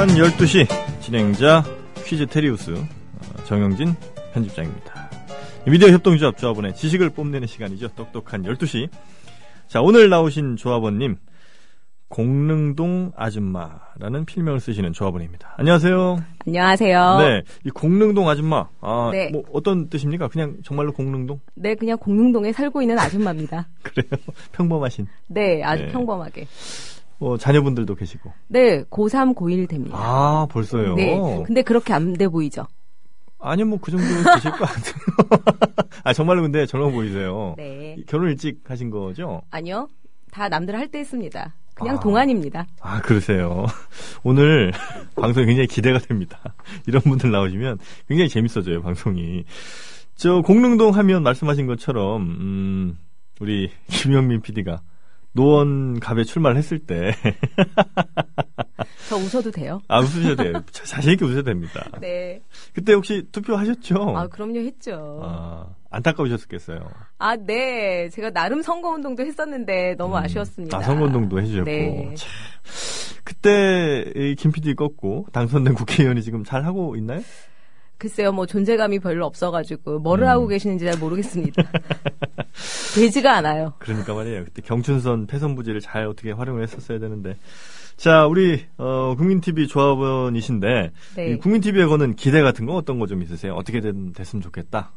똑똑한 12시 진행자 퀴즈 테리우스 어, 정영진 편집장입니다. 미디어 협동조합 조합원의 지식을 뽐내는 시간이죠. 똑똑한 12시. 자, 오늘 나오신 조합원님 공릉동 아줌마라는 필명을 쓰시는 조합원입니다. 안녕하세요. 안녕하세요. 네, 이 공릉동 아줌마. 아, 네. 뭐 어떤 뜻입니까? 그냥 정말로 공릉동? 네, 그냥 공릉동에 살고 있는 아줌마입니다. 그래요. 평범하신. 네, 아주 네. 평범하게. 어, 자녀분들도 계시고. 네, 고3, 고1 됩니다. 아, 벌써요. 네, 근데 그렇게 안 돼 보이죠? 아니요, 뭐 그 정도 되실 것 같아요. 아, 정말로 근데 젊어 보이세요. 네. 결혼 일찍 하신 거죠? 아니요, 다 남들 할 때 했습니다. 그냥 아. 동안입니다. 아, 그러세요. 오늘 방송이 굉장히 기대가 됩니다. 이런 분들 나오시면 굉장히 재밌어져요, 방송이. 저 공릉동 하면 말씀하신 것처럼 음, 우리 김현민 PD가 노원갑에 출마를 했을 때 저 웃어도 돼요? 아, 웃으셔도 돼요. 자- 자신 있게 웃으셔도 됩니다. 네. 그때 혹시 투표하셨죠? 아, 그럼요, 했죠. 아, 안타까우셨겠어요. 아, 네. 제가 나름 선거운동도 했었는데 너무 음. 아쉬웠습니다. 아, 선거운동도 해주셨고. 네. 참. 그때 이김 PD 꺾고 당선된 국회의원이 지금 잘 하고 있나요? 글쎄요, 뭐 존재감이 별로 없어가지고 뭐를 음. 하고 계시는지 잘 모르겠습니다. 되지가 않아요. 그러니까 말이에요. 그때 경춘선 패선 부지를 잘 어떻게 활용을 했었어야 되는데. 자, 우리 어, 국민TV 조합원이신데 네. 이 국민TV에 거는 기대 같은 거 어떤 거 좀 있으세요? 어떻게 된, 됐으면 좋겠다.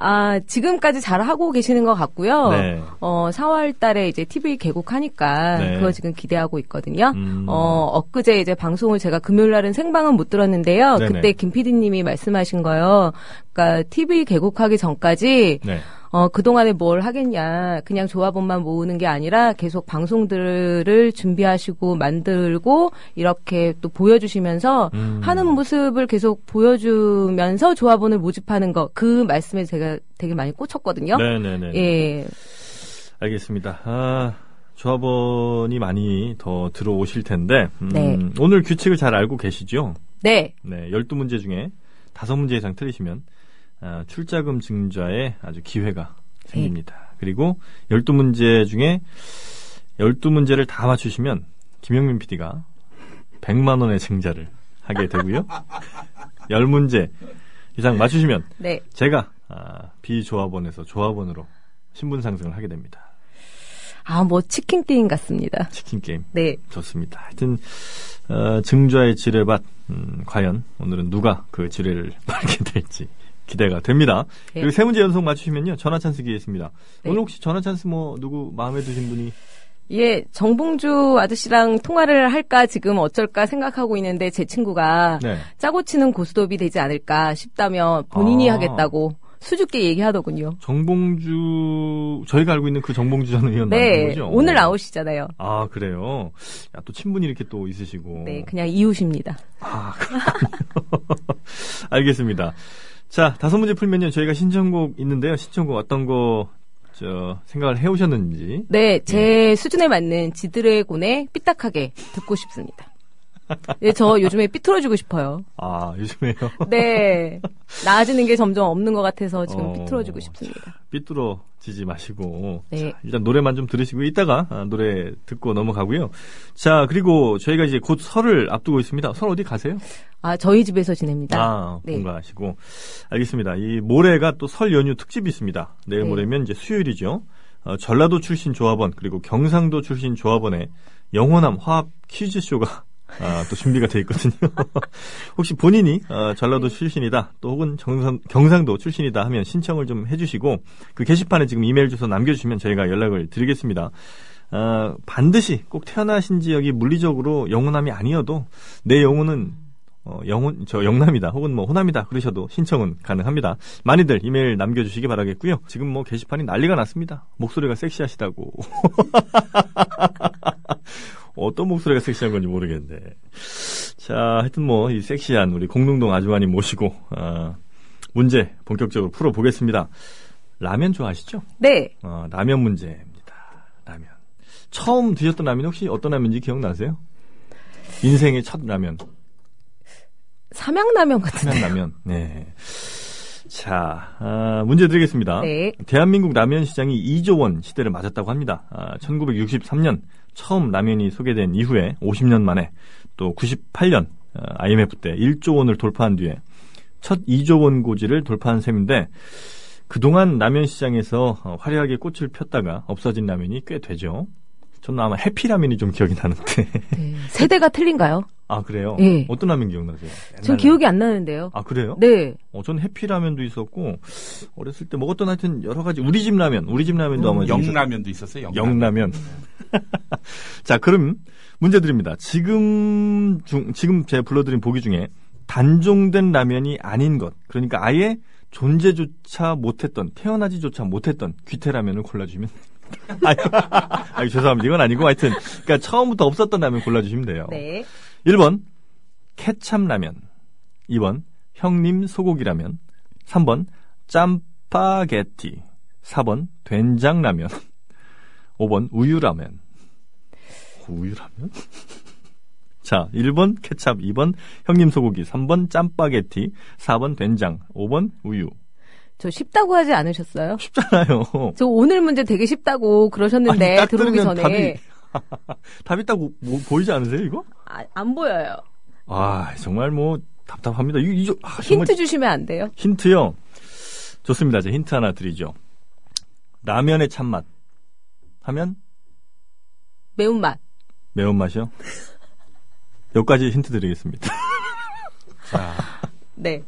아, 지금까지 잘 하고 계시는 것 같고요. 네. 어, 4월 달에 이제 TV 개국하니까 네. 그거 지금 기대하고 있거든요. 음. 어, 엊그제 이제 방송을 제가 금요일 날은 생방은 못 들었는데요. 네네. 그때 김 PD님이 말씀하신 거요. 그러니까 TV 개국하기 전까지 네. 어, 그동안에 뭘 하겠냐. 그냥 조합원만 모으는 게 아니라 계속 방송들을 준비하시고 만들고 이렇게 또 보여주시면서 음. 하는 모습을 계속 보여주면서 조합원을 모집하는 거. 그 말씀에 제가 되게 많이 꽂혔거든요. 네네네. 예. 알겠습니다. 아, 조합원이 많이 더 들어오실 텐데 음, 네. 오늘 규칙을 잘 알고 계시죠? 네. 네, 12문제 중에 5문제 이상 틀리시면 아, 출자금 증자에 아주 기회가 생깁니다. 그리고 12문제 중에 12문제를 다 맞추시면 김영민 PD가 100만 원의 증자를 하게 되고요. 10문제 이상 맞추시면 네. 제가 아, 비조합원에서 조합원으로 신분 상승을 하게 됩니다. 아, 뭐 치킨 게임 같습니다. 치킨 게임. 네. 좋습니다. 하여튼 어, 증좌의 지뢰밭 음, 과연 오늘은 누가 그 지뢰를 밟게 될지 기대가 됩니다. 네. 그리고 세 문제 연속 맞추시면요 전화 찬스 기회 있습니다. 네. 오늘 혹시 전화 찬스 뭐 누구 마음에 드신 분이 예, 정봉주 아저씨랑 통화를 할까 지금 어쩔까 생각하고 있는데 제 친구가 네. 짜고 치는 고스톱이 되지 않을까 싶다며 본인이 아. 하겠다고 수줍게 얘기하더군요. 정봉주 저희가 알고 있는 그 정봉주 전 의원 맞는 네, 거죠? 오늘 나오시잖아요. 아 그래요. 야, 또 친분이 이렇게 또 있으시고. 네, 그냥 이웃입니다. 아. 알겠습니다. 자, 다섯 문제 풀면요. 저희가 신청곡 있는데요. 신청곡 어떤 거, 저, 생각을 해오셨는지. 네, 제 수준에 맞는 지드래곤의 삐딱하게 듣고 싶습니다. 네, 저 요즘에 삐뚤어지고 싶어요. 아, 요즘에요. 네, 나아지는 게 점점 없는 것 같아서 지금 어, 삐뚤어지고 싶습니다. 삐뚤어지지 마시고. 네. 자, 일단 노래만 좀 들으시고, 이따가 아, 노래 듣고 넘어가고요. 자, 그리고 저희가 이제 곧 설을 앞두고 있습니다. 설 어디 가세요? 아, 저희 집에서 지냅니다. 아, 네. 본가하시고. 알겠습니다. 이 모레가 또 설 연휴 특집이 있습니다. 내일 네. 모레면 이제 수요일이죠. 어, 전라도 출신 조합원, 그리고 경상도 출신 조합원의 영원함 화합 퀴즈쇼가 아, 또 준비가 돼 있거든요. 혹시 본인이 어, 전라도 출신이다, 또 혹은 경상, 경상도 출신이다 하면 신청을 좀 해주시고 그 게시판에 지금 이메일 주소 남겨주시면 저희가 연락을 드리겠습니다. 어, 반드시 꼭 태어나신 지역이 물리적으로 영원함이 아니어도 내 영혼은 어, 영혼, 저 영남이다, 혹은 뭐 호남이다, 그러셔도 신청은 가능합니다. 많이들 이메일 남겨주시기 바라겠고요. 지금 뭐 게시판이 난리가 났습니다. 목소리가 섹시하시다고. 어떤 목소리가 섹시한 건지 모르겠는데. 자, 하여튼 뭐, 이 섹시한 우리 공릉동 아주머니 모시고, 아, 문제 본격적으로 풀어보겠습니다. 라면 좋아하시죠? 네, 어, 라면 문제입니다. 라면. 처음 드셨던 라면 혹시 어떤 라면인지 기억나세요? 인생의 첫 라면. 삼양라면 같은데. 라면. 네. 자, 아, 문제 드리겠습니다. 네. 대한민국 라면 시장이 2조 원 시대를 맞았다고 합니다. 아, 1963년 처음 라면이 소개된 이후에 50년 만에 또 98년 IMF 때 1조 원을 돌파한 뒤에 첫 2조 원 고지를 돌파한 셈인데 그동안 라면 시장에서 어, 화려하게 꽃을 폈다가 없어진 라면이 꽤 되죠. 저는 아마 해피라면이 좀 기억이 나는데. 네. 세대가 틀린가요? 아, 그래요? 예. 어떤 라면 기억나세요? 전 옛날 기억이 안 나는데요. 아, 그래요? 네. 어, 전 해피라면도 있었고, 어렸을 때 먹었던 하여튼 여러 가지, 우리 집 라면, 우리 집 라면도 아마 좀 있었- 영라면도 있었어요. 영라면. 영라면. 자, 그럼 문제 드립니다. 지금 중, 지금 제가 불러드린 보기 중에 단종된 라면이 아닌 것, 그러니까 아예 존재조차 못했던, 태어나지조차 못했던 귀태라면을 골라주시면 아유, 아유, 죄송합니다. 이건 아니고 하여튼, 그러니까 처음부터 없었던 라면 골라주시면 돼요. 네. 1번 케찹 라면 2번 형님 소고기 라면 3번 짬파게티 4번 된장 라면 5번 우유 라면 우유 라면? 자, 1번 케찹, 2번 형님 소고기, 3번 짬파게티, 4번 된장, 5번 우유. 저 쉽다고 하지 않으셨어요? 쉽잖아요. 저 오늘 문제 되게 쉽다고 그러셨는데 아니, 딱 들어오기 전에 답이 딱 뭐- 보이지 않으세요, 이거? 아, 안 보여요. 아, 정말 뭐 답답합니다. 이거, 이거 아, 힌트 주시면 안 돼요? 힌트요. 좋습니다. 제가 힌트 하나 드리죠. 라면의 참맛 하면 매운맛. 매운맛이요. 여기까지 힌트 드리겠습니다. 자, 네.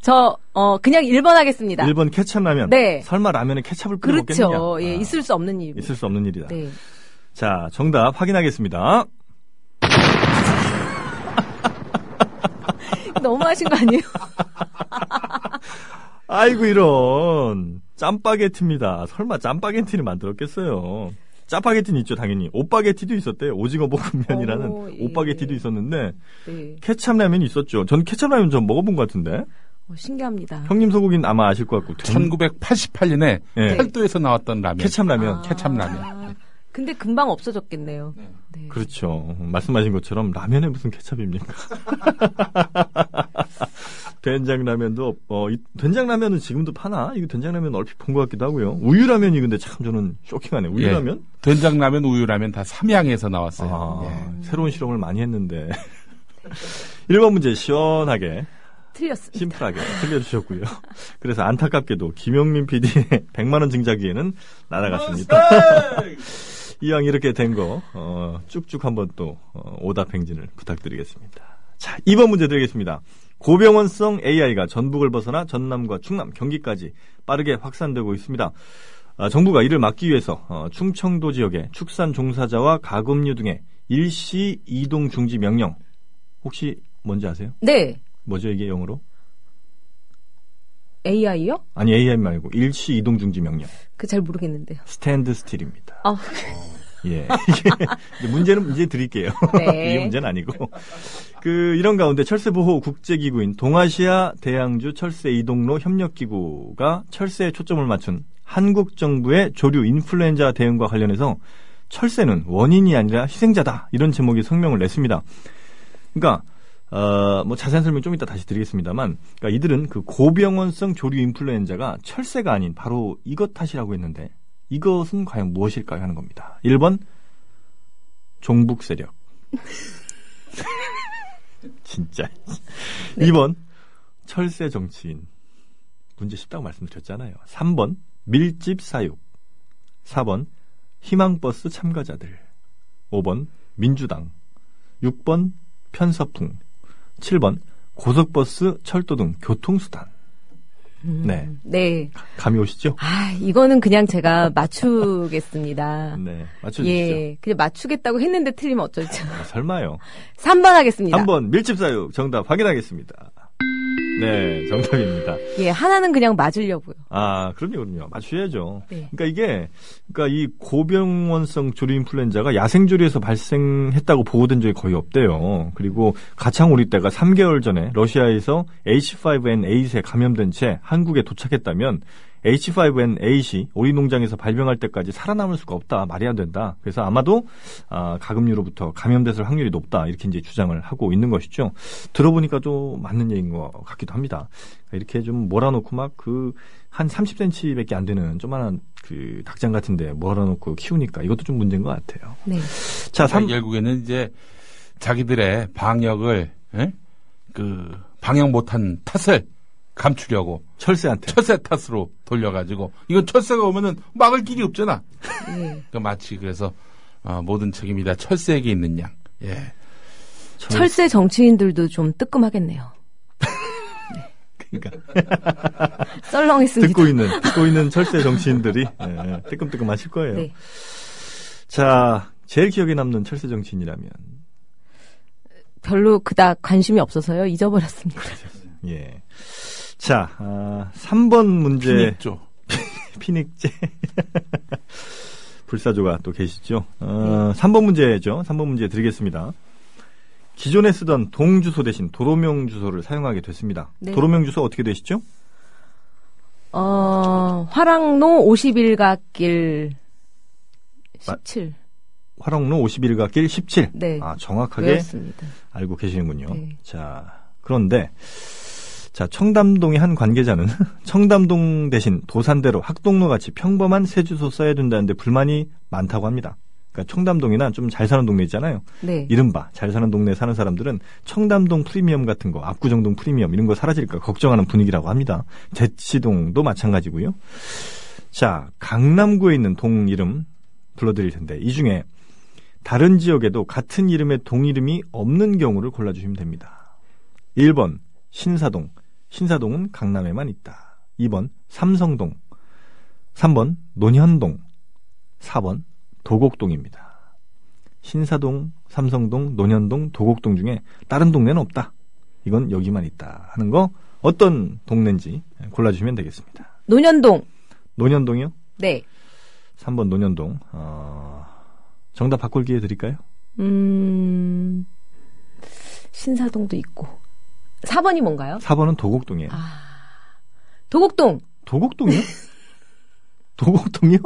저, 어, 그냥 1번 하겠습니다. 1번 케찹 라면. 네. 설마 라면에 케찹을 뿌려? 그렇죠. 예, 아, 있을 수 없는 일. 있을 수 없는 일이다. 네. 자, 정답 확인하겠습니다. 너무 하신 거 아니에요? 아이고 이런 짬바게티입니다. 설마 짬바게티를 만들었겠어요. 짜파게티는 있죠, 당연히. 오빠게티도 있었대요. 오징어 볶음면이라는 오, 예. 오빠게티도 있었는데 네. 케찹 라면이 있었죠. 전 케찹 라면 좀 먹어본 것 같은데. 어, 신기합니다. 형님 소고기는 아마 아실 것 같고. 된- 1988년에 예. 팔도에서 나왔던 라면. 케찹 라면. 케찹 라면. 아, 근데 금방 없어졌겠네요. 네. 그렇죠. 말씀하신 것처럼 라면에 무슨 케찹입니까? 된장 라면도 어 이- 된장 라면은 지금도 파나? 이거 된장 라면 얼핏 본 것 같기도 하고요. 우유 라면이 근데 참 저는 쇼킹하네. 우유 예. 라면? 된장라면, 우유라면 다 삼양에서 나왔어요. 아, 예. 새로운 실험을 많이 했는데. 1번 문제 시원하게 틀렸습니다. 심플하게 틀려주셨고요. 그래서 안타깝게도 김용민 PD의 100만 원 증자기에는 날아갔습니다. 이왕 이렇게 된 거, 어, 쭉쭉 한번 또, 어, 오답 행진을 부탁드리겠습니다. 자, 2번 문제 드리겠습니다. 고병원성 AI가 전북을 벗어나 전남과 충남, 경기까지 빠르게 확산되고 있습니다. 아, 정부가 이를 막기 위해서 어, 충청도 지역의 축산 종사자와 가금류 등의 일시 이동 중지 명령 혹시 뭔지 아세요? 네. 뭐죠 이게 영어로? AI요? 아니 AI 말고 일시 이동 중지 명령. 그 잘 모르겠는데요. 스탠드 스틸입니다. 아, 예. 이게 문제는 문제 드릴게요. 네. 이게 문제는 아니고. 그 이런 가운데 철새 보호 국제 기구인 동아시아 대양주 철새 이동로 협력 기구가 철새에 초점을 맞춘 한국 정부의 조류 인플루엔자 대응과 관련해서 철새는 원인이 아니라 희생자다 이런 제목의 성명을 냈습니다. 그러니까 어, 뭐 자세한 설명 좀 이따 다시 드리겠습니다만, 그러니까 이들은 그 고병원성 조류 인플루엔자가 철새가 아닌 바로 이것 탓이라고 했는데 이것은 과연 무엇일까요 하는 겁니다. 1번 종북 세력. 진짜. 2번 철새 정치인. 문제 쉽다고 말씀드렸잖아요. 3번 밀집 사육. 4번 희망버스 참가자들. 5번 민주당. 6번 편서풍. 7번 고속버스, 철도 등 교통수단. 네. 네. 감이 오시죠? 아, 이거는 그냥 제가 맞추겠습니다. 네. 맞춰주시죠. 예. 그냥 맞추겠다고 했는데 틀리면 어쩔지. 아, 설마요. 3번 하겠습니다. 3번 밀집사육 정답 확인하겠습니다. 네, 정답입니다. 예, 하나는 그냥 맞으려고요. 아, 그럼요, 그럼요. 맞추셔야죠. 네. 그러니까 이게, 그러니까 이 고병원성 조류 인플루엔자가 야생조류에서 발생했다고 보고된 적이 거의 없대요. 그리고 가창오리 때가 3개월 전에 러시아에서 H5N8에 감염된 채 한국에 도착했다면 H5N8이 오리 농장에서 발병할 때까지 살아남을 수가 없다. 말이 안 된다. 그래서 아마도 아, 가금류로부터 감염됐을 확률이 높다. 이렇게 이제 주장을 하고 있는 것이죠. 들어보니까 또 맞는 얘기인 것 같기도 합니다. 이렇게 좀 몰아놓고 막 그 한 30cm밖에 안 되는 조만한 그 닭장 같은데 몰아놓고 키우니까 이것도 좀 문제인 것 같아요. 네. 자, 삼 그러니까 결국에는 이제 자기들의 방역을 예? 그 방역 못한 탓을 감추려고 철새한테. 철새 탓으로 돌려가지고 이건 철새가 오면은 막을 길이 없잖아. 네. 그 마치 그래서 어, 모든 책임이 다 철새에게 있는 양. 예. 철새 정치인들도 좀 뜨끔하겠네요. 그러니까 썰렁했습니다. 듣고 있는 듣고 있는 철새 정치인들이 예, 뜨끔뜨끔하실 거예요. 네. 자, 제일 기억에 남는 철새 정치인이라면 별로 그닥 관심이 없어서요. 잊어버렸습니다. 예. 자, 아, 3번 문제 피닉조. 피닉제 불사조가 또 계시죠. 어, 3번 문제죠. 3번 문제 드리겠습니다. 기존에 쓰던 동 주소 대신 도로명 주소를 사용하게 됐습니다. 네. 도로명 주소 어떻게 되시죠? 어, 화랑로 51가길 17. 화랑로 51가 길 17. 네. 아, 정확하게 외웠습니다. 알고 계시는군요. 네. 자, 그런데 자, 청담동의 한 관계자는 청담동 대신 도산대로 학동로 같이 평범한 새 주소 써야 된다는데 불만이 많다고 합니다. 그러니까 청담동이나 좀 잘 사는 동네 있잖아요. 네. 이른바 잘 사는 동네 사는 사람들은 청담동 프리미엄 같은 거, 압구정동 프리미엄 이런 거 사라질까 걱정하는 분위기라고 합니다. 대치동도 마찬가지고요. 자, 강남구에 있는 동 이름 불러드릴 텐데 이 중에 다른 지역에도 같은 이름의 동 이름이 없는 경우를 골라주시면 됩니다. 1번 신사동, 신사동은 강남에만 있다. 2번 삼성동, 3번 논현동, 4번 도곡동입니다. 신사동, 삼성동, 논현동, 도곡동 중에 다른 동네는 없다. 이건 여기만 있다 하는 거 어떤 동네인지 골라주시면 되겠습니다. 논현동. 논현동이요? 네. 3번 논현동. 어, 정답 바꿀 기회 드릴까요? 음, 신사동도 있고. 4번이 뭔가요? 4번은 도곡동이에요. 아, 도곡동. 도곡동이요? 도곡동이요?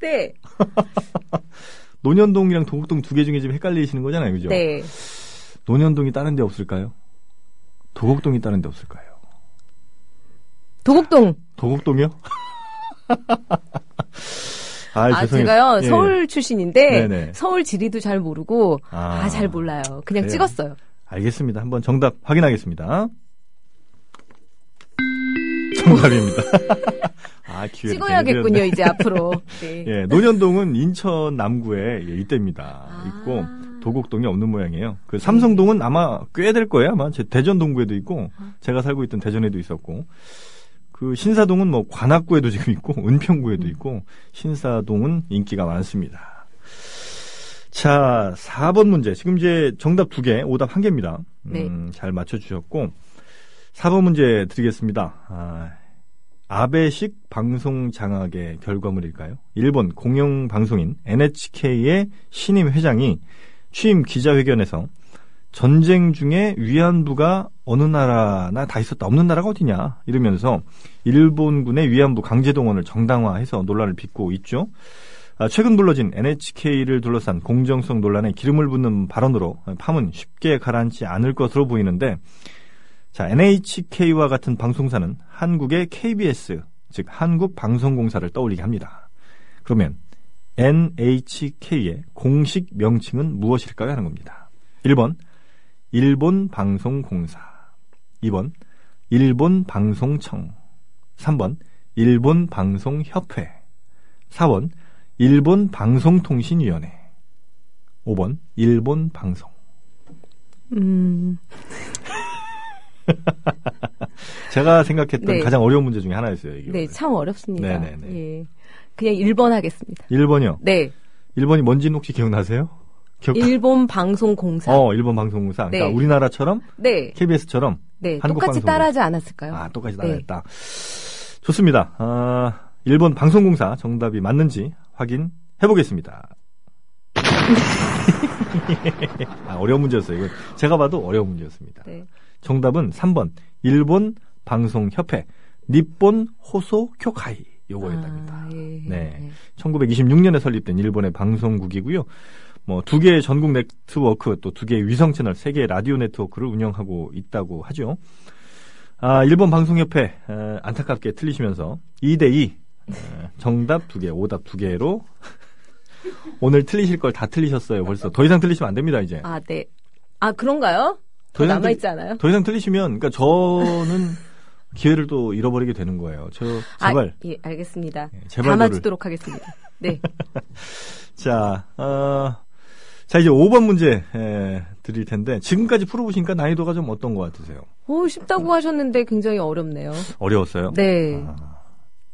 네. 논현동이랑 도곡동 두 개 중에 지금 헷갈리시는 거잖아요. 그죠? 네. 논현동이 다른 데 없을까요? 도곡동이 다른 데 없을까요? 도곡동. 도곡동이요? 아, 아. 제가요, 예. 서울 출신인데, 네네. 서울 지리도 잘 모르고, 아. 아, 잘 몰라요. 그냥 그래요? 찍었어요. 알겠습니다. 한번 정답 확인하겠습니다. 정답입니다. 아, 기회를 찍어야겠군요, 이제 앞으로. 네. 예, 논현동은 인천 남구에 예, 이때입니다. 아. 있고 도곡동이 없는 모양이에요. 그 삼성동은 아마 꽤 될 거예요. 아마 제 대전 동구에도 있고 아. 제가 살고 있던 대전에도 있었고 그 신사동은 뭐 관악구에도 지금 있고 은평구에도 음. 있고 신사동은 인기가 많습니다. 자, 4번 문제. 지금 이제 정답 두 개, 오답 한 개입니다. 네. 음, 잘 맞춰주셨고 4번 문제 드리겠습니다. 아, 아베식 방송 장악의 결과물일까요? 1번 공영방송인 NHK의 신임 회장이 취임 기자회견에서 전쟁 중에 위안부가 어느 나라나 다 있었다. 없는 나라가 어디냐. 이러면서 일본군의 위안부 강제동원을 정당화해서 논란을 빚고 있죠. 아, 최근 불러진 NHK를 둘러싼 공정성 논란에 기름을 붓는 발언으로 파문 쉽게 가라앉지 않을 것으로 보이는데 자, NHK와 같은 방송사는 한국의 KBS, 즉 한국방송공사를 떠올리게 합니다. 그러면 NHK의 공식 명칭은 무엇일까요? 하는 겁니다. 1번 일본 방송공사 2번 일본 방송청 3번 일본 방송협회 4번 일본 방송통신위원회 5번 일본 방송 음, 제가 생각했던 네. 가장 어려운 문제 중에 하나였어요. 이게. 네, 참 어렵습니다. 네네네. 예. 그냥 1번 하겠습니다. 1번이요. 네. 1번이 뭔지는 혹시 기억나세요? 기억... 일본 방송공사. 어, 일본 방송공사. 그러니까 네. 우리나라처럼 네. KBS처럼 네. 한국 똑같이 방송공사. 따라하지 않았을까요? 아, 똑같이 네. 따라했다. 좋습니다. 아, 일본 방송공사 정답이 맞는지 확인해 보겠습니다. 아, 어려운 문제였어요. 이거 제가 봐도 어려운 문제였습니다. 네. 정답은 3번 일본 방송협회 니폰 호소 쿄카이 요거였답니다. 아, 예, 네. 예. 1926년에 설립된 일본의 방송국이고요. 뭐 두 개의 전국 네트워크 또 두 개의 위성 채널, 세 개의 라디오 네트워크를 운영하고 있다고 하죠. 아, 일본 방송협회 에, 안타깝게 틀리시면서 2대 2 정답 두 개, 오답 두 개로 오늘 틀리실 걸 다 틀리셨어요. 벌써 더 이상 틀리시면 안 됩니다, 이제. 아, 네. 아, 그런가요? 더더 이상 남아있지 않아요? 더 이상 틀리시면 그러니까 저는 기회를 또 잃어버리게 되는 거예요. 저 제발 아, 예, 알겠습니다. 예, 제발 담아주도록 하겠습니다. 네. 자, 어, 자, 이제 5번 문제, 에, 드릴 텐데, 지금까지 풀어보시니까 난이도가 좀 어떤 것 같으세요? 오, 쉽다고 하셨는데 굉장히 어렵네요. 어려웠어요? 네. 아,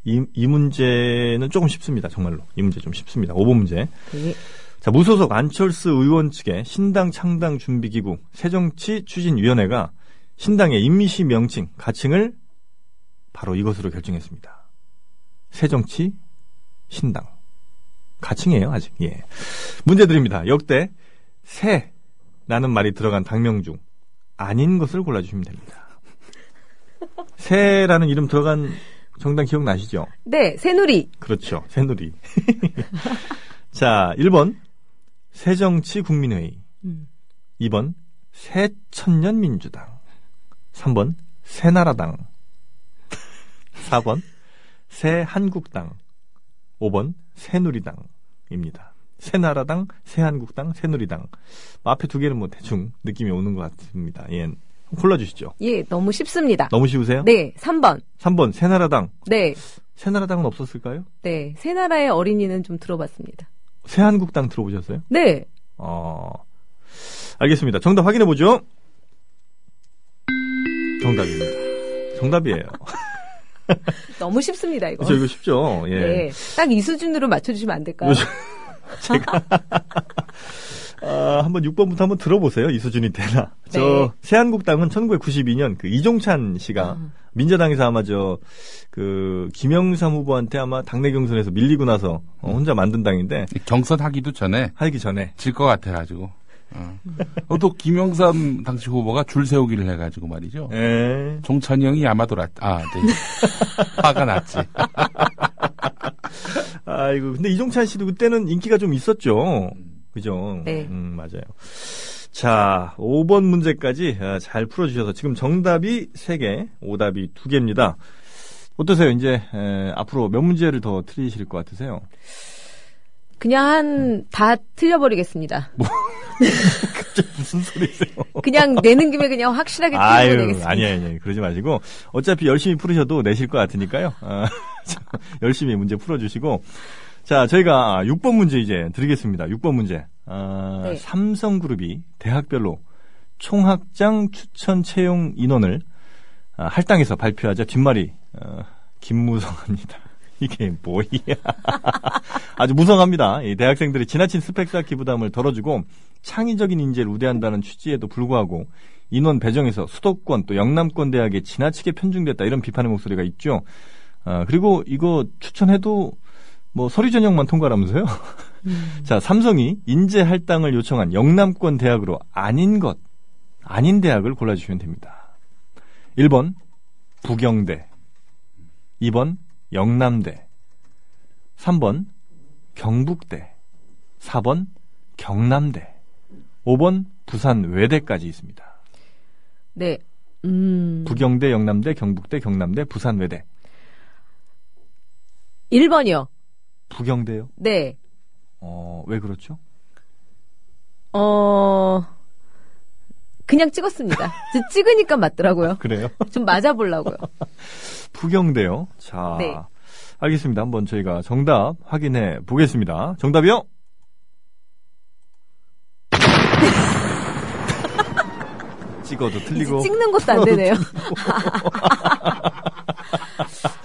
이, 이 문제는 조금 쉽습니다, 정말로. 이 문제 좀 쉽습니다. 5번 문제. 네. 자, 무소속 안철수 의원 측의 신당 창당 준비기구 새정치 추진위원회가 신당의 임시 명칭, 가칭을 바로 이것으로 결정했습니다. 새정치 신당. 가칭이에요, 아직. 예. 문제 드립니다. 역대 새 라는 말이 들어간 당명 중 아닌 것을 골라주시면 됩니다. 새라는 이름 들어간 정당 기억나시죠? 네, 새누리. 그렇죠. 새누리. 자, 1번 새정치 국민회의. 음. 2번 새천년 민주당. 3번 새나라당. 4번 새한국당. 5번 새누리당입니다. 새나라당, 새한국당, 새누리당. 뭐 앞에 두 개는 뭐 대충 느낌이 오는 것 같습니다. 예. 골라주시죠. 예, 너무 쉽습니다. 너무 쉬우세요? 네, 3번. 3번 새나라당. 네, 새나라당은 없었을까요? 네. 새나라의 어린이는 좀 들어봤습니다. 새한국당 들어보셨어요? 네. 어, 알겠습니다. 정답 확인해 보죠. 정답입니다. 정답이에요. 너무 쉽습니다, 이거. 저 이거 쉽죠? 예. 네. 딱 이 수준으로 맞춰주시면 안 될까요? 제가 아, 한번 6번부터 한번 들어보세요. 이 수준이 되나. 저 네. 새한국당은 1992년 그 이종찬 씨가 아. 민자당에서 아마 저 그 김영삼 후보한테 아마 당내 경선에서 밀리고 나서 어, 혼자 만든 당인데 경선 하기도 전에 하기 전에 질 것 같아 가지고. 어. 어, 또 김영삼 당시 후보가 줄 세우기를 해가지고 말이죠. 예. 종찬이 형이 아마도라, 아, 네. 화가 났지. 아이고 근데 이종찬 씨도 그때는 인기가 좀 있었죠. 그죠? 네. 음, 맞아요. 자, 5번 문제까지 아, 잘 풀어주셔서 지금 정답이 3개, 오답이 2개입니다. 어떠세요? 이제 에, 앞으로 몇 문제를 더 틀리실 것 같으세요? 그냥 한, 다 틀려버리겠습니다. 무슨 소리세요? 그냥 내는 김에 그냥 확실하게 틀려버리겠습니다. 아니, 아니, 그러지 마시고, 어차피 열심히 풀으셔도 내실 것 같으니까요. 아, 자, 열심히 문제 풀어주시고, 자, 저희가 6번 문제 이제 드리겠습니다. 6번 문제. 아, 네. 삼성그룹이 대학별로 총학장 추천 채용 인원을 아, 할당해서 발표하자 뒷말이, 어, 김무성합니다. 이게 뭐야. 아주 무성합니다. 이 대학생들이 지나친 스펙 쌓기 부담을 덜어주고 창의적인 인재를 우대한다는 취지에도 불구하고 인원 배정에서 수도권 또 영남권 대학에 지나치게 편중됐다 이런 비판의 목소리가 있죠. 아, 그리고 이거 추천해도 뭐 서류 전형만 통과라면서요. 자, 삼성이 인재 할당을 요청한 영남권 대학으로 아닌 것, 아닌 대학을 골라주시면 됩니다. 1번 부경대, 2번 영남대, 3번 경북대, 4번 경남대, 5번 부산 외대까지 있습니다. 네. 음. 부경대, 영남대, 경북대, 경남대, 부산 외대. 1번이요. 부경대요? 네. 어, 왜 그렇죠? 어, 그냥 찍었습니다. 저 찍으니까 맞더라고요. 그래요? 좀 맞아보려고요. 부경대요. 자, 네. 알겠습니다. 한번 저희가 정답 확인해 보겠습니다. 정답이요? 찍어도 틀리고. 찍는 것도 안 되네요.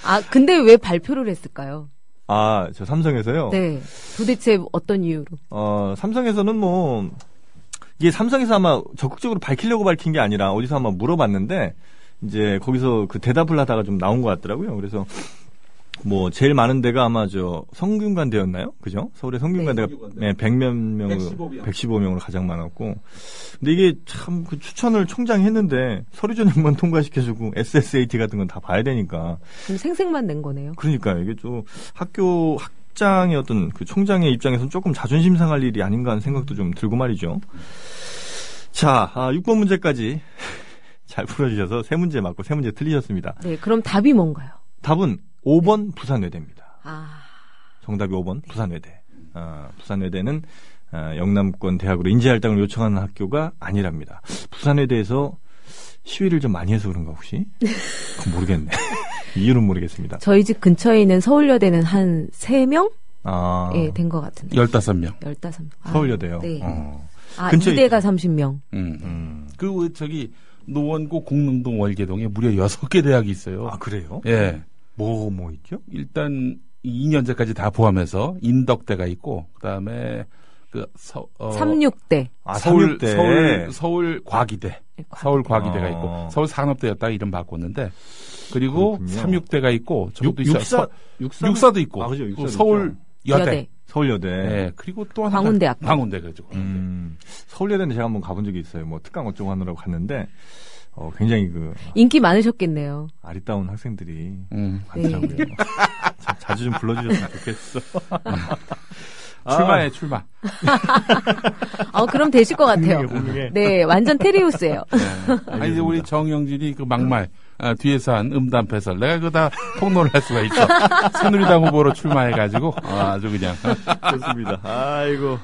아, 근데 왜 발표를 했을까요? 아, 저 삼성에서요? 네. 도대체 어떤 이유로? 어, 삼성에서는 뭐, 이게 삼성에서 아마 적극적으로 밝히려고 밝힌 게 아니라 어디서 아마 물어봤는데, 이제 거기서 그 대답을 하다가 좀 나온 것 같더라고요. 그래서 뭐 제일 많은 데가 아마 저 성균관대였나요? 그죠? 서울의 성균관대가 네, 100몇 명으로 115명. 115명으로 가장 많았고. 근데 이게 참 그 추천을 총장이 했는데 서류 전형만 통과시켜 주고 SSAT 같은 건 다 봐야 되니까. 그럼 생색만 낸 거네요. 그러니까 이게 좀 학교 학장의 어떤 그 총장의 입장에서는 조금 자존심 상할 일이 아닌가 하는 생각도 좀 들고 말이죠. 자, 아, 6번 문제까지 잘 풀어 주셔서 세 문제 맞고 세 문제 틀리셨습니다. 네, 그럼 답이 뭔가요? 답은 5번 부산외대입니다. 아, 정답이 5번 부산외대. 어, 부산외대는 어, 영남권 대학으로 인재할당을 요청하는 학교가 아니랍니다. 부산외대에서 시위를 좀 많이 해서 그런가 혹시? 그건 모르겠네. 이유는 모르겠습니다. 저희 집 근처에 있는 서울여대는 한 3명? 아, 예, 된 것 같은데. 15명. 15명. 아, 서울여대요. 네. 어. 아, 근처에 이대가 30명. 음. 음. 그 저기 노원구 공릉동 월계동에 무려 6개 대학이 있어요. 아 그래요? 예. 뭐 뭐 있죠? 일단 2년제까지 다 포함해서 인덕대가 있고 그다음에 그 서, 어, 36대. 아 서울 서울대. 서울 서울 과기대. 네, 과기대. 서울 과기대가 어. 있고 서울 산업대였다 이름 바꿨는데 그리고 그렇군요. 삼육대가 있고 저것도 육, 있어요. 육사 서- 육사 육사도 있고 아, 그죠, 또 육사도 서울 있죠. 여대. 여대. 서울여대. 예. 그리고 또 하나 광운대학교. 광운대 가지고. 음, 서울여대는 제가 한번 가본 적이 있어요. 뭐 특강 어쩌고 하느라고 갔는데 어, 굉장히 그 인기 많으셨겠네요. 아리따운 학생들이 음. 많더라고요. 자, 자주 좀 불러주셨으면 좋겠어. 아, 출마해 출마. 어, 그럼 되실 것 같아요. 네, 완전 테리우스예요. 아니 이제 우리 정영진이 그 막말 아, 뒤에서 한 음담 패설 내가 그다 폭로를 할 수가 있어. 새누리당 후보로 출마해가지고 아, 아주 그냥 좋습니다. 아이고.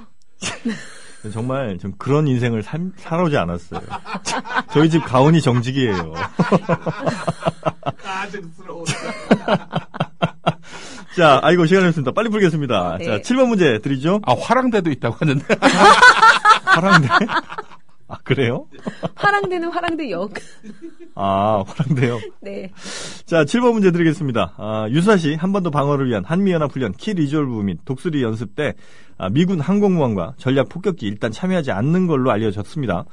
정말 좀 그런 인생을 살, 살아오지 않았어요. 저희 집 가온이 정직이에요. 가증스러워. 자, 아이고, 시간이 없습니다. 빨리 풀겠습니다. 네. 자, 7번 문제 드리죠. 아 화랑대도 있다고 하는데 화랑대. 아, 그래요? 화랑대는 화랑대 역. 아, 화랑대요. 네. 자, 7번 문제 드리겠습니다. 아, 유사시 한반도 방어를 위한 한미연합훈련 키 리졸브 및 독수리 연습 때 아, 미군 항공모함과 전략 폭격기 일단 참여하지 않는 걸로 알려졌습니다.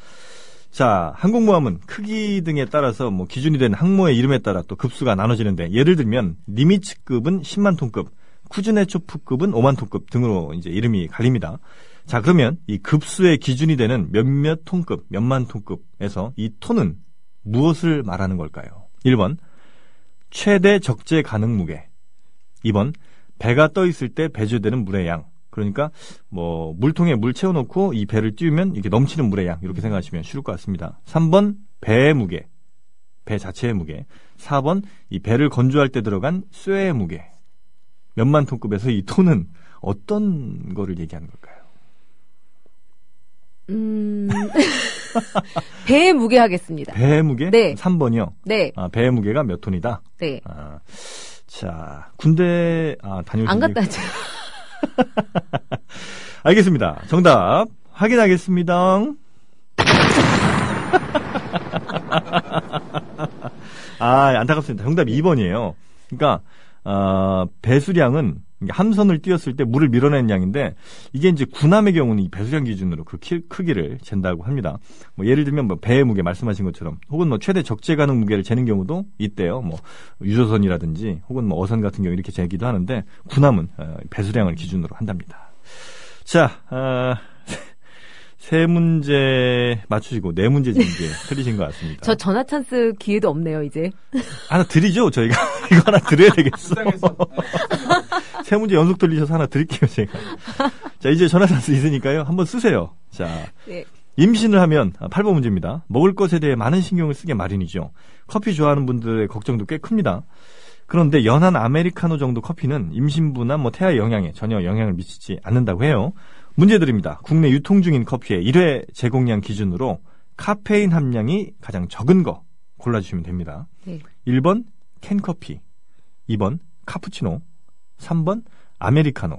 자, 항공모함은 크기 등에 따라서 뭐 기준이 된 항모의 이름에 따라 또 급수가 나눠지는데 예를 들면 니미츠급은 10만 톤급, 쿠즈네초프급은 5만 톤급 등으로 이제 이름이 갈립니다. 자, 그러면 이 급수의 기준이 되는 몇몇 톤급, 몇만 톤급에서 이 톤은 무엇을 말하는 걸까요? 1번 최대 적재 가능 무게. 2번 배가 떠 있을 때 배주되는 물의 양. 그러니까 뭐 물통에 물 채워놓고 이 배를 띄우면 이렇게 넘치는 물의 양 이렇게 생각하시면 쉬울 것 같습니다. 3번 배의 무게, 배 자체의 무게. 4번 이 배를 건조할 때 들어간 쇠의 무게. 몇만 톤급에서 이 톤은 어떤 거를 얘기하는 걸까요? 음. 배의 무게 하겠습니다. 배의 무게? 네. 3번이요. 네. 아, 배의 무게가 몇 톤이다. 네. 아, 자 군대 아 다녀오신 안 지- 갔다 왔죠. 알겠습니다. 정답 확인하겠습니다. 아, 안타깝습니다. 정답 2번이에요. 그러니까 어, 배수량은 함선을 띄웠을 때 물을 밀어내는 양인데 이게 이제 군함의 경우는 이 배수량 기준으로 그 키- 크기를 잰다고 합니다. 뭐 예를 들면 뭐 배의 무게 말씀하신 것처럼 혹은 뭐 최대 적재 가능 무게를 재는 경우도 있대요. 뭐 유조선이라든지 혹은 뭐 어선 같은 경우 이렇게 재기도 하는데 군함은 어, 배수량을 기준으로 한답니다. 자, 아, 세 문제 맞추시고 네 문제 이제 틀리신 것 같습니다. 저 전화 찬스 기회도 없네요, 이제. 하나 드리죠, 저희가. 이거 하나 드려야 되겠어. 세 문제 연속 틀리셔서 하나 드릴게요, 제가. 자, 이제 전화 찬스 있으니까요. 한번 쓰세요. 자, 네. 임신을 하면, 아, 8번 문제입니다. 먹을 것에 대해 많은 신경을 쓰게 마련이죠. 커피 좋아하는 분들의 걱정도 꽤 큽니다. 그런데 연한 아메리카노 정도 커피는 임신부나 뭐 태아 영양에 전혀 영향을 미치지 않는다고 해요. 문제 드립니다. 국내 유통 중인 커피의 1회 제공량 기준으로 카페인 함량이 가장 적은 거 골라주시면 됩니다. 네. 1번 캔커피, 2번 카푸치노, 3번 아메리카노,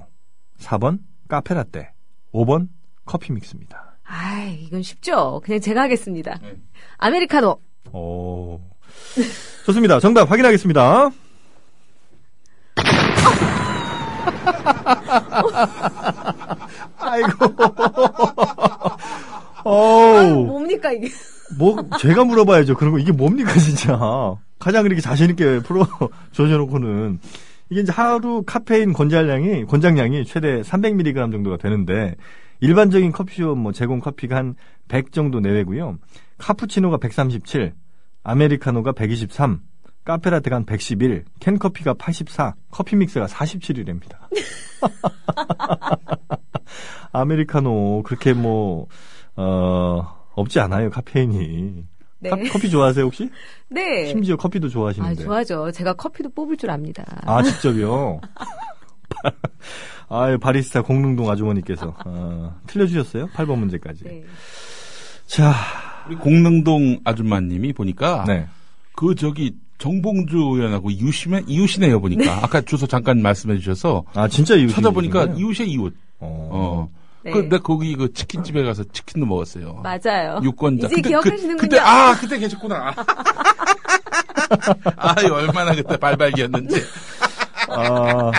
4번 카페라떼, 5번 커피 믹스입니다. 아, 이건 쉽죠. 그냥 제가 하겠습니다. 네. 아메리카노. 오. 좋습니다. 정답 확인하겠습니다. 아이고. 아, 어우, 뭡니까, 이게. 뭐, 제가 물어봐야죠. 그런 거, 이게 뭡니까, 진짜. 가장 이렇게 자신 있게 풀어, 줘놓고는. 이게 이제 하루 카페인 권장량이 권장량이 최대 300mg 정도가 되는데 일반적인 커피숍 뭐 제공 커피가 한 100 정도 내외고요. 카푸치노가 137, 아메리카노가 123, 카페라테가 한 111, 캔커피가 84, 커피 믹스가 47이랍니다. 아메리카노 그렇게 뭐 어, 없지 않아요 카페인이. 네. 카- 커피 좋아하세요 혹시? 네. 심지어 커피도 아, 좋아하시는데. 좋아하죠. 제가 커피도 뽑을 줄 압니다. 아, 직접요? 아유, 바리스타 공릉동 아주머니께서, 어, 틀려주셨어요? 8번 문제까지. 네. 자, 우리 공릉동 아줌마님이 보니까 네. 그 저기 정봉주 의원하고 이웃이면 이웃이네요 보니까 아까 주소 잠깐 말씀해 주셔서 아, 진짜 이웃. 찾아보니까 이웃의 이웃. 어. 어. 네. 그, 내가 거기 그 치킨집에 가서 치킨도 먹었어요. 맞아요. 유권자. 이제 기억하시는군요. 그, 때 아, 그때 계셨구나. 아유, 얼마나 그때 발발기였는지. 아,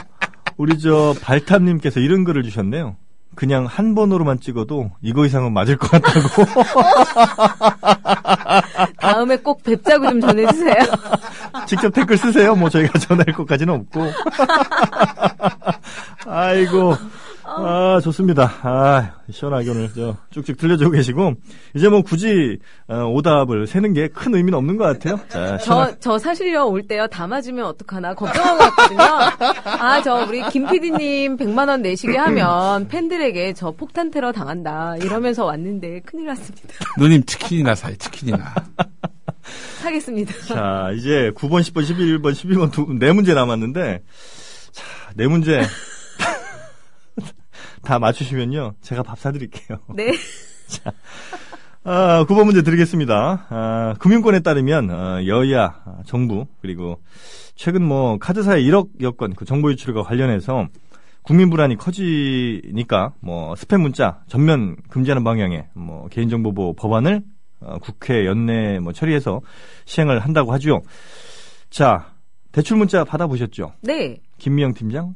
우리 저, 발탐님께서 이런 글을 주셨네요. 그냥 한 번으로만 찍어도 이거 이상은 맞을 것 같다고. 다음에 꼭 뵙자고 좀 전해주세요. 직접 댓글 쓰세요. 뭐 저희가 전할 것까지는 없고. 아이고. 아, 좋습니다. 아, 시원하게 오늘 저 쭉쭉 들려주고 계시고, 이제 뭐 굳이 어, 오답을 세는 게 큰 의미는 없는 것 같아요. 자, 저, 저 사실요, 올 때요, 다 맞으면 어떡하나 걱정하고 왔거든요. 아, 저 우리 김 PD님 100만원 내시게 하면 팬들에게 저 폭탄 테러 당한다. 이러면서 왔는데 큰일 났습니다. 누님 치킨이나 사요, 치킨이나. 사겠습니다. 자, 이제 9번, 10번, 11번, 12번 두, 네 문제 남았는데, 자, 네 문제. 다 맞추시면요. 제가 밥 사드릴게요. 네. 아, 9번 문제 드리겠습니다. 아, 금융권에 따르면 어, 여야, 아, 정부 그리고 최근 뭐 카드사의 1억 여건 그 정보 유출과 관련해서 국민 불안이 커지니까 뭐 스팸 문자 전면 금지하는 방향의 뭐 개인정보 보호 법안을 어, 국회 연내 뭐 처리해서 시행을 한다고 하죠. 자, 대출 문자 받아보셨죠? 네. 김미영 팀장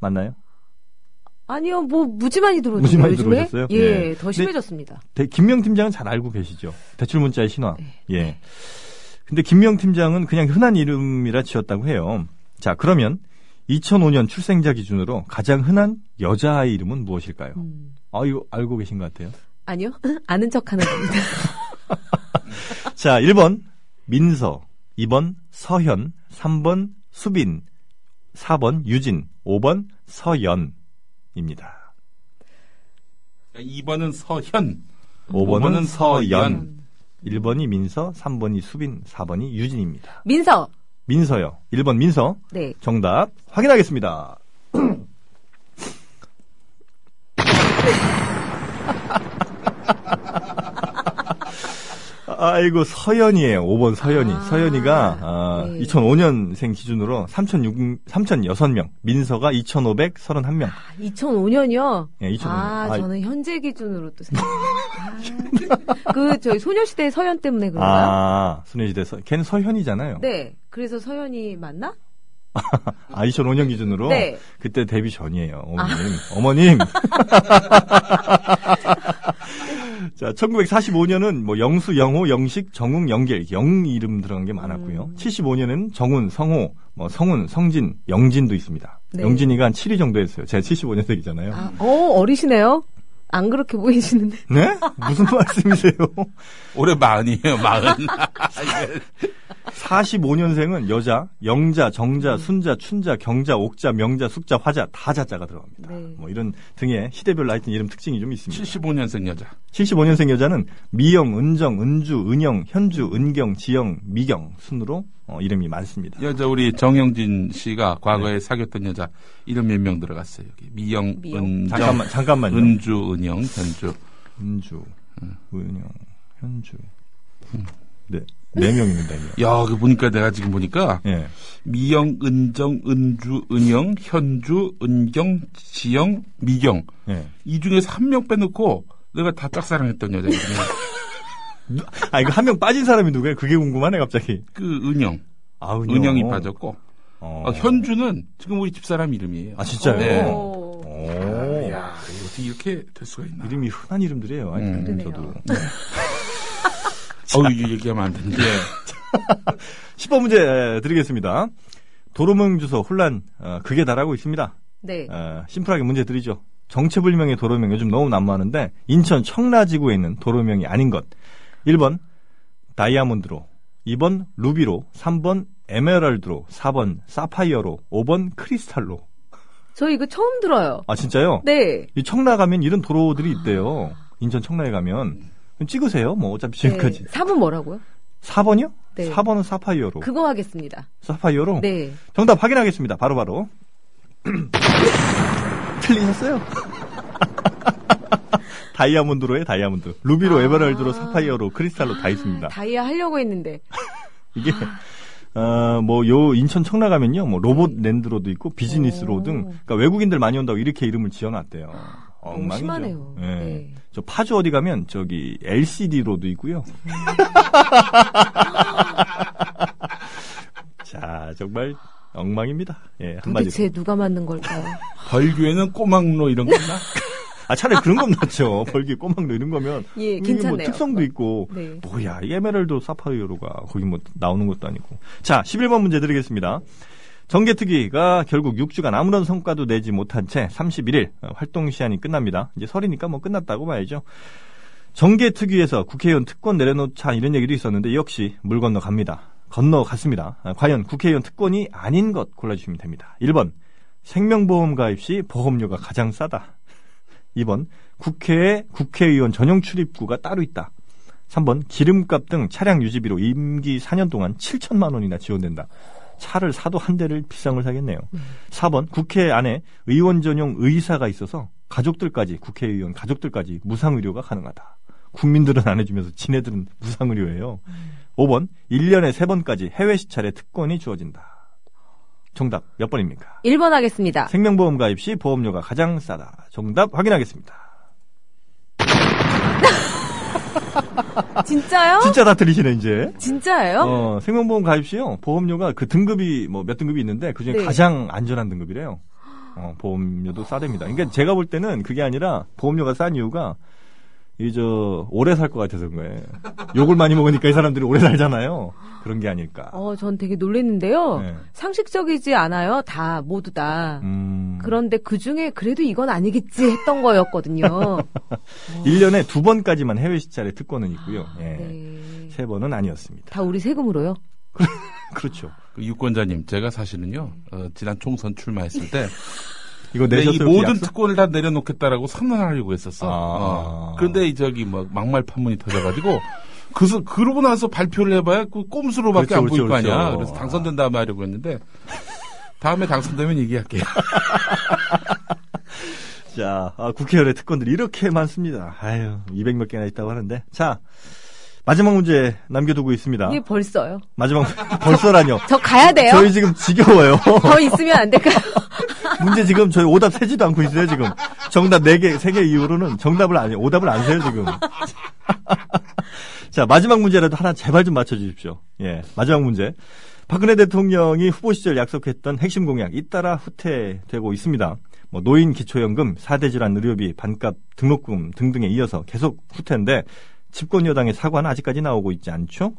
맞나요? 아니요, 뭐, 무지 많이 들어오죠. 무지 많이 요즘에? 들어오셨어요? 예, 네. 더 심해졌습니다. 대- 김명 팀장은 잘 알고 계시죠? 대출 문자의 신화. 네. 예. 근데 김명 팀장은 그냥 흔한 이름이라 지었다고 해요. 자, 그러면 2005년 출생자 기준으로 가장 흔한 여자아이 이름은 무엇일까요? 음. 아, 이거 알고 계신 것 같아요. 아니요, 아는 척 하는 겁니다. 자, 1번 민서, 2번 서현, 3번 수빈, 4번 유진, 5번 서연 입니다. 2번은 서현. 5번은 서연, 음. 1번이 민서, 3번이 수빈, 4번이 유진입니다. 민서! 민서요. 1번 민서. 네. 정답 확인하겠습니다. 아이고 서연이에요. 5번 서연이. 아, 서연이가 아, 네. 2005년생 기준으로 3,006 3,006명, 민서가 2,531명. 2005년이요? 예, 2005년. 아, 아, 저는 현재 기준으로 또 생각. 아, 그 저희 소녀시대 서현 때문에 그런가요? 아, 소녀시대 서 걔는 서현이잖아요. 네. 그래서 서현이 맞나? 아, 2005년 기준으로 네. 그때 데뷔 전이에요. 어머님. 어머님. 자, 1945년은 뭐 영수, 영호, 영식, 정웅, 영길, 영 이름 들어간 게 많았고요. 음. 75년에는 정훈, 성호, 뭐 성훈, 성진, 영진도 있습니다. 네. 영진이가 한 7위 정도 했어요. 제가 75년생이잖아요. 아, 어, 어리시네요? 안 그렇게 보이시는데. 네? 무슨 말씀이세요? 올해 마흔이에요, 마흔. 45년생은 여자, 영자, 음. 정자, 순자, 춘자, 경자, 옥자, 명자, 숙자, 화자 다 자자가 들어갑니다. 네. 뭐 이런 등의 시대별로 하여튼 이름 특징이 좀 있습니다. 75년생 여자. 75년생 여자는 미영, 은정, 은주, 은영, 현주, 은경, 지영, 미경 순으로 어, 이름이 많습니다. 여자 우리 정영진 씨가 과거에 사귀었던 여자 이름 몇 명 들어갔어요. 여기 미영, 미영. 은정, 잠깐만, 잠깐만요. 은주, 은영, 현주. 은주, 은영, 현주. 네, 네 명입니다. 이게. 야, 그 보니까 내가 지금 보니까 예. 미영, 은정, 은주, 은영, 현주, 은경, 지영, 미경 예. 이 중에서 한 명 빼놓고 내가 다 짝사랑했던 여자 이름이 아, 이거 한 명 빠진 사람이 누구예요? 그게 궁금하네, 갑자기. 그 은영, 아, 은영. 은영이 빠졌고 어. 어, 현주는 지금 우리 집사람 이름이에요. 아, 진짜요? 네. 오. 오. 야, 이거 어떻게 이렇게 될 수가 있나? 이름이 흔한 이름들이에요. 아니, 음. 저도. 어우, 얘기하면 안 되는데. 10번 문제 드리겠습니다. 도로명 주소 혼란 어, 극에 달하고 있습니다. 네. 어, 심플하게 문제 드리죠. 정체불명의 도로명 요즘 너무 난무하는데 인천 청라지구에 있는 도로명이 아닌 것. 1번 다이아몬드로, 2번 루비로, 3번 에메랄드로, 4번 사파이어로, 5번 크리스탈로. 저 이거 처음 들어요. 아 진짜요? 네. 이 청라 가면 이런 도로들이 있대요. 인천 청라에 가면 찍으세요. 뭐 어차피 지금까지. 네. 4번 뭐라고요? 4번이요? 네. 4번은 사파이어로. 그거 하겠습니다. 사파이어로? 네. 정답 확인하겠습니다. 바로바로. 틀리셨어요? 다이아몬드로의 다이아몬드. 루비로, 아. 에메랄드로, 사파이어로, 크리스탈로 다 있습니다. 다이아 하려고 했는데. 이게, 어, 뭐, 요, 인천 청라 가면요, 뭐, 로봇 랜드로도 있고, 비즈니스로 등, 그러니까 외국인들 많이 온다고 이렇게 이름을 지어놨대요. 엉망이죠. 심하네요. 예. 네. 저 파주 어디 가면, 저기, LCD로도 있고요. 자, 정말 엉망입니다. 예, 한마디로. 도대체 누가 만든 걸까요? 벌교에는 꼬막로 이런 거 있나? 아, 차라리 그런 건 낫죠. 벌기 꼬막로 이런 거면. 예, 뭐 괜찮네요. 특성도 있고. 네. 뭐야, 이 에메랄드 사파이어로가 거기 뭐 나오는 것도 아니고. 자, 11번 문제 드리겠습니다. 정개특위가 결국 6주간 아무런 성과도 내지 못한 채 31일 어, 활동 시한이 끝납니다. 이제 설이니까 뭐 끝났다고 봐야죠. 정개특위에서 국회의원 특권 내려놓자 이런 얘기도 있었는데 역시 물 건너갑니다. 건너갔습니다. 아, 과연 국회의원 특권이 아닌 것 골라주시면 됩니다. 1번 생명보험 가입 시 보험료가 가장 싸다. 2번 국회에 국회의원 전용 출입구가 따로 있다. 3번 기름값 등 차량 유지비로 임기 4년 동안 7천만 원이나 지원된다. 차를 사도 한 대를 비싼 걸 사겠네요. 4번 국회 안에 의원 전용 의사가 있어서 가족들까지 국회의원 가족들까지 무상 의료가 가능하다. 국민들은 안 해주면서 지네들은 무상 의료예요. 5번 1년에 3번까지 해외 시찰의 특권이 주어진다. 정답 몇 번입니까? 1번 하겠습니다. 생명보험 가입 시 보험료가 가장 싸다. 정답 확인하겠습니다. 진짜요? 진짜 다 들리시네 이제. 진짜예요? 어, 생명보험 가입 시요 보험료가 그 등급이 뭐 몇 등급이 있는데 그중에 네. 가장 안전한 등급이래요. 어, 보험료도 싸답니다. 그러니까 제가 볼 때는 그게 아니라 보험료가 싼 이유가 이저 오래 살 것 같아서 그런 거예요. 욕을 많이 먹으니까 이 사람들이 오래 살잖아요. 그런 게 아닐까. 어, 전 되게 놀랬는데요. 네. 상식적이지 않아요. 다 모두 다. 음, 그런데 그 중에 그래도 이건 아니겠지 했던 거였거든요. 1년에 두 번까지만 해외 시찰의 특권은 있고요. 예. 네. 세 번은 아니었습니다. 다 우리 세금으로요? 그렇죠. 그 유권자님, 제가 사실은요, 어, 지난 총선 출마했을 때, 이거 내? 모든 약속? 특권을 다 내려놓겠다라고 선언하려고 했었어. 아. 어. 저기 뭐 막말 판문이 터져가지고, 그서 그러고 나서 발표를 해봐야 그 꼼수로밖에 그렇죠, 안 보일 그렇죠, 거 아니야. 그렇죠. 그래서 당선된 다음에 하려고 했는데, 다음에 당선되면 얘기할게요. 자, 아, 국회의원의 특권들이 이렇게 많습니다. 아유, 200몇 개나 있다고 하는데. 자, 마지막 문제 남겨두고 있습니다. 이게 벌써요. 마지막, 벌써라뇨. 저 가야 돼요? 저희 지금 지겨워요. 더 있으면 안 될까요? 문제 지금 저희 오답 세지도 않고 있어요, 지금. 정답 4개, 3개 이후로는 정답을 안, 오답을 안 세요, 지금. 자, 마지막 문제라도 하나 제발 좀 맞춰주십시오. 예, 마지막 문제. 박근혜 대통령이 후보 시절 약속했던 핵심 공약 잇따라 후퇴되고 있습니다. 뭐 노인 기초연금, 4대 질환 의료비, 반값 등록금 등등에 이어서 계속 후퇴인데 집권 여당의 사과는 아직까지 나오고 있지 않죠?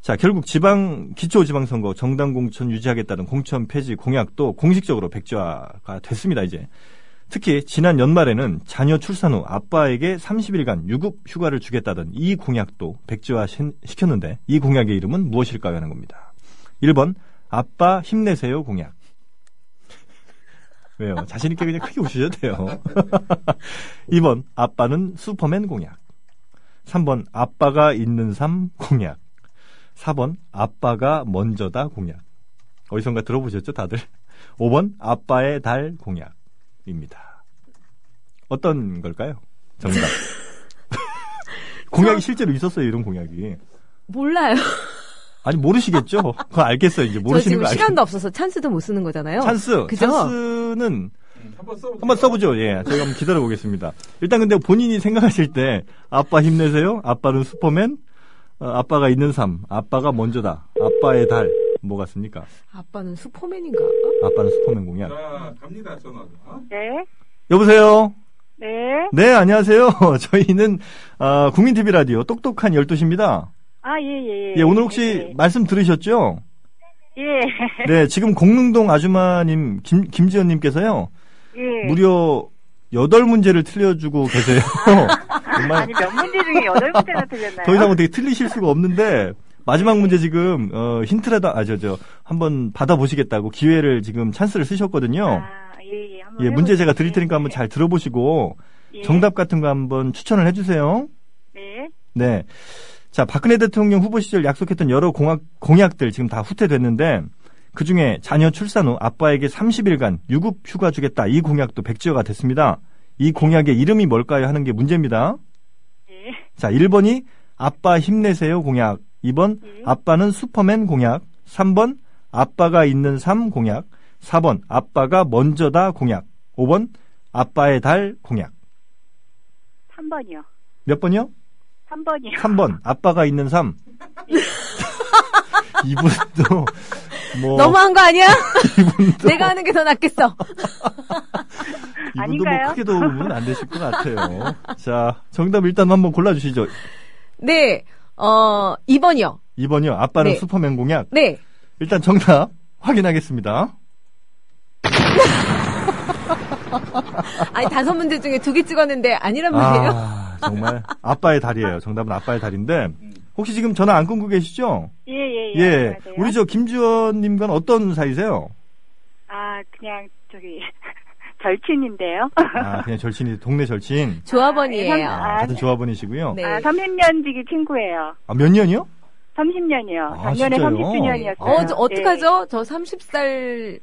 자, 결국 지방 기초 지방 선거 정당 공천 유지하겠다는 공천 폐지 공약도 공식적으로 백지화가 됐습니다, 이제. 특히 지난 연말에는 자녀 출산 후 아빠에게 30일간 유급 휴가를 주겠다던 이 공약도 백지화 시- 시켰는데 이 공약의 이름은 무엇일까요 하는 겁니다. 1번 아빠 힘내세요 공약. 왜요? 자신 있게 그냥 크게 웃으셔도 돼요. 2번 아빠는 슈퍼맨 공약. 3번 아빠가 있는 삶 공약. 4번 아빠가 먼저다 공약. 어디선가 들어보셨죠 다들? 5번 아빠의 달 공약입니다. 어떤 걸까요? 정답. 공약이 실제로 있었어요 이런 공약이. 몰라요. 아니 모르시겠죠? 그거 알겠어요 이제 저 모르시는 거 알겠어요. 시간도 없어서 찬스도 못 쓰는 거잖아요. 찬스. 그죠? 찬스는 한번 써볼게요. 한번 써보죠. 예, 저희가 한번 기다려 보겠습니다. 일단 근데 본인이 생각하실 때 아빠 힘내세요. 아빠는 슈퍼맨. 어, 아빠가 있는 삶. 아빠가 먼저다. 아빠의 달. 뭐 같습니까? 아빠는 슈퍼맨인가? 아빠는 슈퍼맨 공약. 자, 갑니다, 전화. 어? 네, 여보세요. 네, 네, 안녕하세요. 저희는 어, 국민 TV 라디오 똑똑한 12시입니다. 아, 예, 예, 예. 예, 오늘 혹시 예, 말씀 들으셨죠? 예. 네, 지금 공릉동 아주마님 김 김지연님께서요 예. 무려 여덟 문제를 틀려주고 계세요. 정말 아니, 몇 문제 중에 여덟 문제나 틀렸나요? 더 이상 어떻게 틀리실 수가 없는데 마지막 문제 지금 어, 힌트라도 아 저 저 한번 받아보시겠다고 기회를 지금 찬스를 쓰셨거든요. 아, 예, 예. 한번 예, 문제 제가. 드릴 테니까 한번 잘 들어보시고 예. 정답 같은 거 한번 추천을 해주세요. 네. 네. 자, 박근혜 대통령 후보 시절 약속했던 여러 공약, 공약들 지금 다 후퇴됐는데 그 중에 자녀 출산 후 아빠에게 30일간 유급 휴가 주겠다. 이 공약도 백지화가 됐습니다. 이 공약의 이름이 뭘까요? 하는 게 문제입니다. 예. 자, 1번이 아빠 힘내세요 공약. 2번 예. 아빠는 슈퍼맨 공약. 3번 아빠가 있는 삶 공약. 4번 아빠가 먼저다 공약. 5번 아빠의 달 공약. 3번이요. 몇 번이요? 3번이요. 3번 아빠가 있는 삶. 이분도 뭐 너무한 거 아니야? 이분도 내가 하는 게 더 낫겠어. 이분도 뭐 아닌가요? 크게 도움은 안 되실 것 같아요. 자, 정답 일단 한번 골라 주시죠. 네, 어, 2번이요. 2번이요. 아빠는 네. 슈퍼맨 공약. 네. 일단 정답 확인하겠습니다. 아니, 다섯 문제 중에 두 개 찍었는데 아니란 말이에요. 아, 정말 아빠의 달이에요. 정답은 아빠의 달인데 혹시 지금 전화 안 끊고 계시죠? 예, 예, 예. 예. 맞아요. 우리 저 김주원 님과는 어떤 사이세요? 아, 그냥, 저기, 절친인데요. 아, 그냥 절친이 동네 절친. 조합원이에요. 아, 같은 조합원이시고요. 네. 아, 30년 지기 친구예요. 아, 몇 년이요? 30년이요. 아, 작년에 진짜요? 30주년이었어요. 어, 저 어떡하죠? 저 30살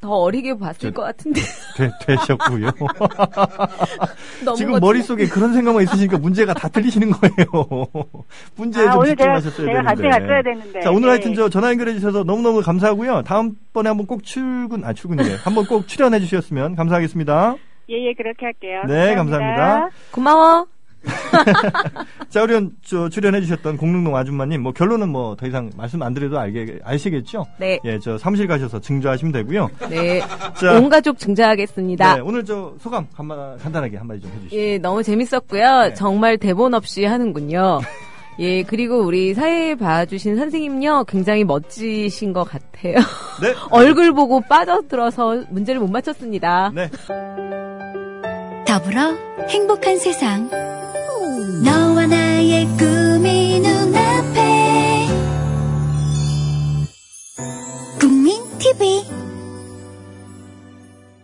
더 어리게 봤을 저- 것 같은데. 되, 되셨고요. 지금. 머릿속에 그런 생각만 있으시니까 문제가 다 틀리시는 거예요. 문제에 아, 좀 집중하셨어야 제가 같이 되는데. 갔어야 되는데. 자, 오늘 예. 하여튼 저 전화 연결해 주셔서 너무너무 감사하고요. 다음번에 한번 꼭 출근, 아, 출근이래. 한번 꼭 출연해 주셨으면 감사하겠습니다. 예, 예, 그렇게 할게요. 네, 감사합니다. 고마워. 자, 우리 저 출연해 주셨던 공릉동 아줌마님, 뭐 결론은 뭐 더 이상 말씀 안 드려도 알게, 아시겠죠? 네. 예, 저 사무실 가셔서 증조하시면 되고요. 네. 자, 온 가족 증자하겠습니다. 네, 오늘 저 소감 간마, 간단하게 한마디 좀 해주시죠. 예, 너무 재밌었고요. 네. 정말 대본 없이 하는군요. 예, 그리고 우리 사회 봐주신 선생님요, 굉장히 멋지신 것 같아요. 네. 얼굴 보고 빠져들어서 문제를 못 맞췄습니다. 네. 더불어 행복한 세상. 너와 나의 꿈이 눈앞에. 국민 TV